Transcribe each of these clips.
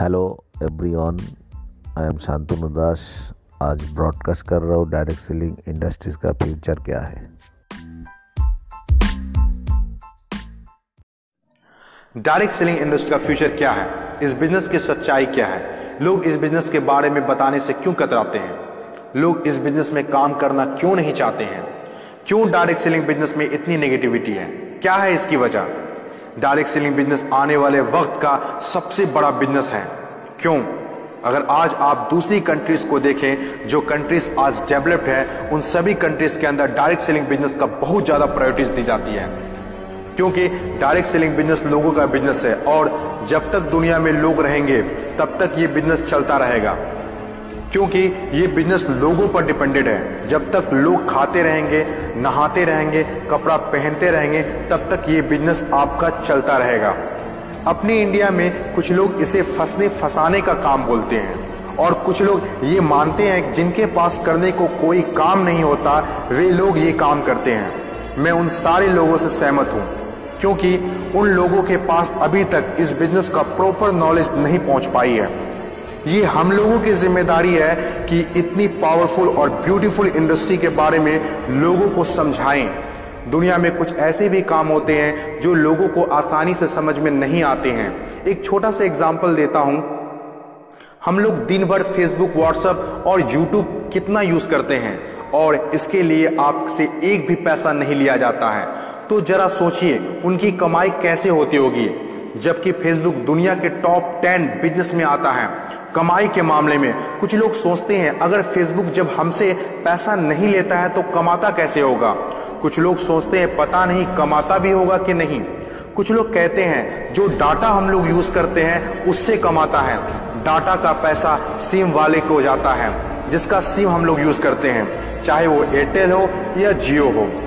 Hello everyone I am Shantanu Das आज broadcast कर रहा हूँ डायरेक्ट सेलिंग इंडस्ट्रीज़ का फ्यूचर क्या है? डायरेक्ट सेलिंग इंडस्ट्री का फ्यूचर क्या है? इस बिज़नेस की सच्चाई क्या है? लोग इस बिज़नेस के बारे में बताने से क्यों कतराते हैं? लोग इस बिज़नेस में काम करना क्यों नहीं चाहते हैं? क्यों डायरेक्ट सेलिंग बिज़नेस में इतनी नेगेटिविटी है? क्या है इसकी वजह? डायरेक्ट सेलिंग बिज़नेस आने वाले वक्त का सबसे बड़ा बिज़नेस है। क्यों? अगर आज आप दूसरी कंट्रीज़ को देखें, जो कंट्रीज़ आज डेवलप्ड है, उन सभी कंट्रीज़ के अंदर डायरेक्ट सेलिंग बिज़नेस का बहुत ज़्यादा प्रायोरिटीज दी जाती है। क्योंकि डायरेक्ट सेलिंग बिज़नेस लोगों का बिज़नेस है, और जब तक दुनिया में लोग रहेंगे, तब तक ये बिज़नेस चलता रहेगा। क्योंकि ये बिज़नेस लोगों पर डिपेंडेड है। जब तक लोग खाते रहेंगे, नहाते रहेंगे, कपड़ा पहनते रहेंगे, तब तक ये बिज़नेस आपका चलता रहेगा। अपने इंडिया में कुछ लोग इसे फंसने, फंसाने का काम बोलते हैं। और कुछ लोग ये मानते हैं जिनके पास करने को कोई काम नहीं होता, वे लोग ये काम करते हैं। मैं उन सारे लोगों से सहमत हूँ, क्योंकि उन लोगों के पास अभी तक इस बिज़नेस का प्रॉपर नॉलेज नहीं पहुँच पाई है। ये हम लोगों की ज़िम्मेदारी है कि इतनी पावरफुल और ब्यूटीफुल इंडस्ट्री के बारे में लोगों को समझाएँ। दुनिया में कुछ ऐसे भी काम होते हैं जो लोगों को आसानी से समझ में नहीं आते हैं। एक छोटा सा एग्ज़ाम्पल देता हूँ। हम लोग दिन भर फेसबुक व्हाट्सएप और यूट्यूब कितना यूज़ करते हैं और इसके लिए आपसे एक भी पैसा नहीं लिया जाता है। तो जरा सोचिए, उनकी कमाई कैसे होती होगी? जबकि फेसबुक दुनिया के टॉप टेन बिज़नेस में आता है। कमाई के मामले में कुछ लोग सोचते हैं, अगर फेसबुक जब हमसे पैसा नहीं लेता है तो कमाता कैसे होगा? कुछ लोग सोचते हैं, पता नहीं कमाता भी होगा कि नहीं। कुछ लोग कहते हैं, जो डाटा हम लोग यूज़ करते हैं, उससे कमाता है। डाटा का पैसा सिम वाले को जाता है, जिसका सिम हम लोग यूज़ करते हैं, चाहे वो एयरटेल हो या जियो हो।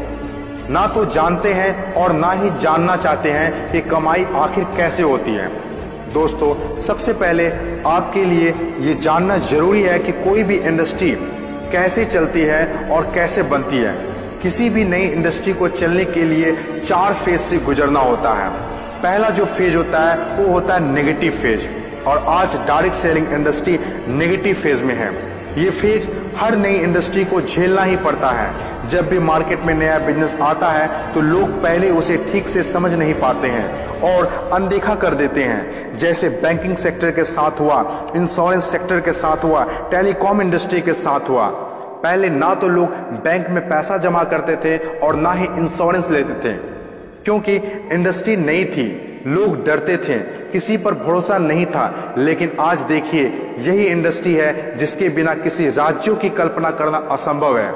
ना तो जानते हैं और ना ही जानना चाहते हैं कि कमाई आखिर कैसे होती है। दोस्तों, सबसे पहले आपके लिए ये जानना ज़रूरी है कि कोई भी इंडस्ट्री कैसे चलती है और कैसे बनती है। किसी भी नई इंडस्ट्री को चलने के लिए चार फ़ेज़ से गुजरना होता है। पहला जो फ़ेज़ होता है, वो होता है नेगेटिव फ़ेज़। और आज direct selling industry negative phase में है। ये फ़ेज़ हर नई इंडस्ट्री को झेलना ही पड़ता है। जब भी मार्केट में नया बिज़नेस आता है तो लोग पहले उसे ठीक से समझ नहीं पाते हैं और अनदेखा कर देते हैं। जैसे बैंकिंग सेक्टर के साथ हुआ, इंश्योरेंस सेक्टर के साथ हुआ, टेलीकॉम इंडस्ट्री के साथ हुआ। पहले ना तो लोग बैंक में पैसा जमा करते थे और ना ही इंश्योरेंस लेते थे, क्योंकि इंडस्ट्री नई थी। लोग डरते थे, किसी पर भरोसा नहीं था। लेकिन आज देखिए, यही इंडस्ट्री है जिसके बिना किसी राज्यों की कल्पना करना असंभव है।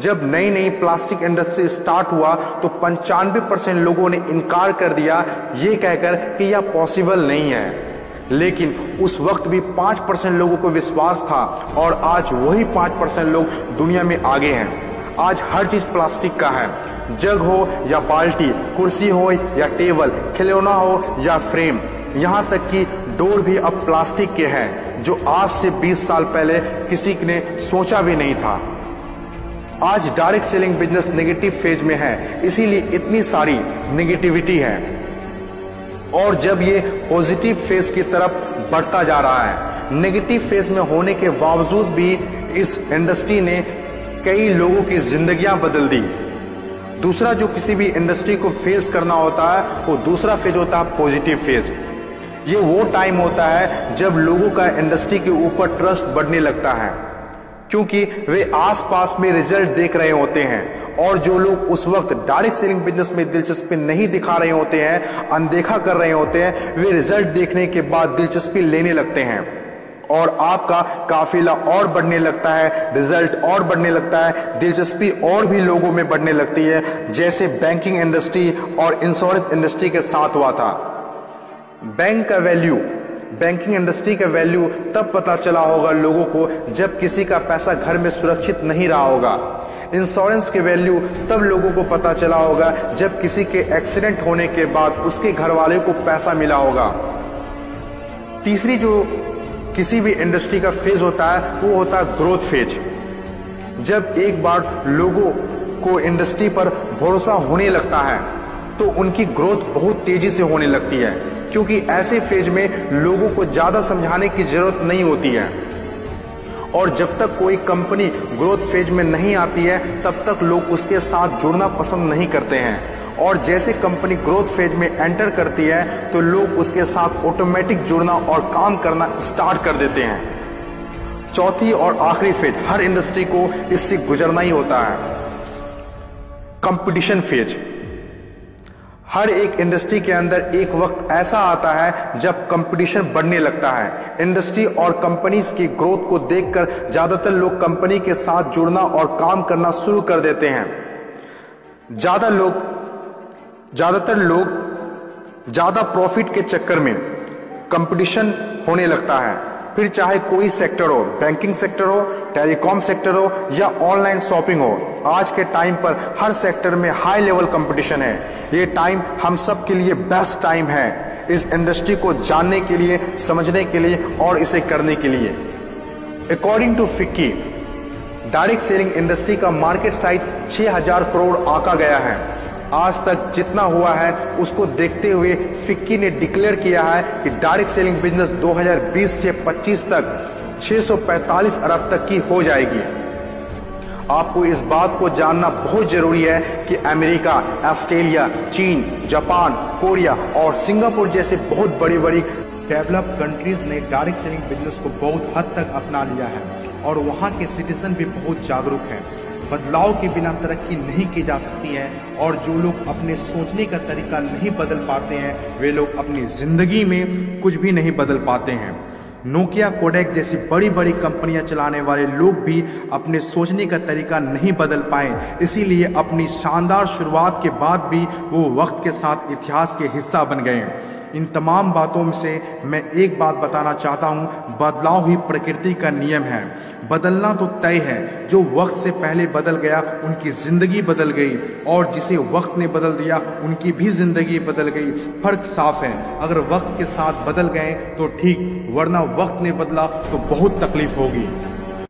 जब नई नई प्लास्टिक इंडस्ट्री स्टार्ट हुआ तो पंचानवे परसेंट लोगों ने इनकार कर दिया, ये कहकर कि यह पॉसिबल नहीं है। लेकिन उस वक्त भी पाँच परसेंट लोगों को विश्वास था, और आज वही पाँच परसेंट लोग दुनिया में आगे हैं। आज हर चीज़ प्लास्टिक का है। जग हो या बाल्टी, कुर्सी हो या टेबल, खिलौना हो या फ्रेम, यहाँ तक कि डोर भी अब प्लास्टिक के हैं, जो आज से 20 साल पहले किसी ने सोचा भी नहीं था। आज direct selling business negative phase में है, इसीलिए इतनी सारी नेगेटिविटी है। और जब ये पॉजिटिव फ़ेज़ की तरफ़ बढ़ता जा रहा है नेगेटिव फ़ेज़ में होने के बावजूद भी इस इंडस्ट्री ने कई लोगों की जिंदगियाँ बदल दी। दूसरा जो किसी भी इंडस्ट्री को फेस करना होता है, वो दूसरा फ़ेज़ होता है पॉजिटिव फ़ेज़ ये वो टाइम होता है जब लोगों का इंडस्ट्री के ऊपर ट्रस्ट बढ़ने लगता है। क्योंकि वे आसपास में रिज़ल्ट देख रहे होते हैं। और जो लोग उस वक्त डायरेक्ट सेलिंग बिज़नेस में दिलचस्पी नहीं दिखा रहे होते हैं, अनदेखा कर रहे होते हैं, वे रिज़ल्ट देखने के बाद दिलचस्पी लेने लगते हैं। और आपका काफिला और बढ़ने लगता है रिज़ल्ट और बढ़ने लगता है, दिलचस्पी और भी लोगों में बढ़ने लगती है। जैसे बैंकिंग इंडस्ट्री और इंश्योरेंस इंडस्ट्री के साथ हुआ था। बैंक का वैल्यू बैंकिंग इंडस्ट्री का वैल्यू तब पता चला होगा लोगों को जब किसी का पैसा घर में सुरक्षित नहीं रहा होगा। इंश्योरेंस के वैल्यू तब लोगों को पता चला होगा जब किसी के एक्सीडेंट होने के बाद उसके घर वाले को पैसा मिला होगा। तीसरी जो किसी भी इंडस्ट्री का फ़ेज़ होता है, वो होता है ग्रोथ फ़ेज़ जब एक बार लोगों को इंडस्ट्री पर भरोसा होने लगता है तो उनकी ग्रोथ बहुत तेज़ी से होने लगती है, क्योंकि ऐसे फ़ेज़ में लोगों को ज़्यादा समझाने की ज़रूरत नहीं होती है। और जब तक कोई कंपनी ग्रोथ फ़ेज़ में नहीं आती है, तब तक लोग उसके साथ जुड़ना पसंद नहीं करते हैं। और जैसे कंपनी ग्रोथ फ़ेज़ में एंटर करती है तो लोग उसके साथ ऑटोमेटिक जुड़ना और काम करना स्टार्ट कर देते हैं। चौथी और आखिरी फ़ेज़, हर इंडस्ट्री को इससे गुजरना ही होता है। कंपटीशन फ़ेज़ हर एक इंडस्ट्री के अंदर एक वक्त ऐसा आता है जब कंपटीशन बढ़ने लगता है। इंडस्ट्री और कंपनीज़ की ग्रोथ को देखकर ज़्यादातर लोग कंपनी के साथ जुड़ना और काम करना शुरू कर देते हैं। ज़्यादा लोग, ज़्यादातर लोग ज़्यादा प्रॉफिट के चक्कर में कंपटीशन होने लगता है। फिर चाहे कोई सेक्टर हो, बैंकिंग सेक्टर हो टेलीकॉम सेक्टर हो या ऑनलाइन शॉपिंग हो? आज के टाइम पर हर सेक्टर में हाई लेवल कंपटीशन है। ये टाइम हम सब के लिए बेस्ट टाइम है इस इंडस्ट्री को जानने के लिए, समझने के लिए और इसे करने के लिए। According to FICCI direct selling industry का मार्केट साइज़ 6000 करोड़ आका गया है। आज तक जितना हुआ है, उसको देखते हुए फिक्की ने डिक्लेयर किया है कि डायरेक्ट सेलिंग बिज़नेस 2020 से 25 तक 645 अरब तक की हो जाएगी। आपको इस बात को जानना बहुत ज़रूरी है कि अमेरिका, ऑस्ट्रेलिया, चीन, जापान, कोरिया और सिंगापुर जैसे बहुत बड़ी बड़ी डेवलप कंट्रीज़ ने डायरेक्ट सेलिंग बिज़नेस को बहुत हद तक अपना लिया है और वहाँ के सिटीजन भी बहुत जागरूक हैं। बदलाव के बिना तरक्की नहीं की जा सकती है और जो लोग अपने सोचने का तरीका नहीं बदल पाते हैं, वे लोग अपनी ज़िंदगी में कुछ भी नहीं बदल पाते हैं। नोकिया कोडेक जैसी बड़ी बड़ी कंपनियाँ चलाने वाले लोग भी अपने सोचने का तरीका नहीं बदल पाए। इसीलिए अपनी शानदार शुरुआत के बाद भी वो वक्त के साथ इतिहास के हिस्सा बन गए। इन तमाम बातों से मैं एक बात बताना चाहता हूँ, बदलाव ही प्रकृति का नियम है। बदलना तो तय है, जो वक्त से पहले बदल गया, उनकी ज़िंदगी बदल गई, और जिसे वक्त ने बदल दिया, उनकी भी ज़िंदगी बदल गई। फ़र्क साफ़ है, अगर वक्त के साथ बदल गए तो ठीक, वरना वक्त ने बदला तो बहुत तकलीफ़ होगी।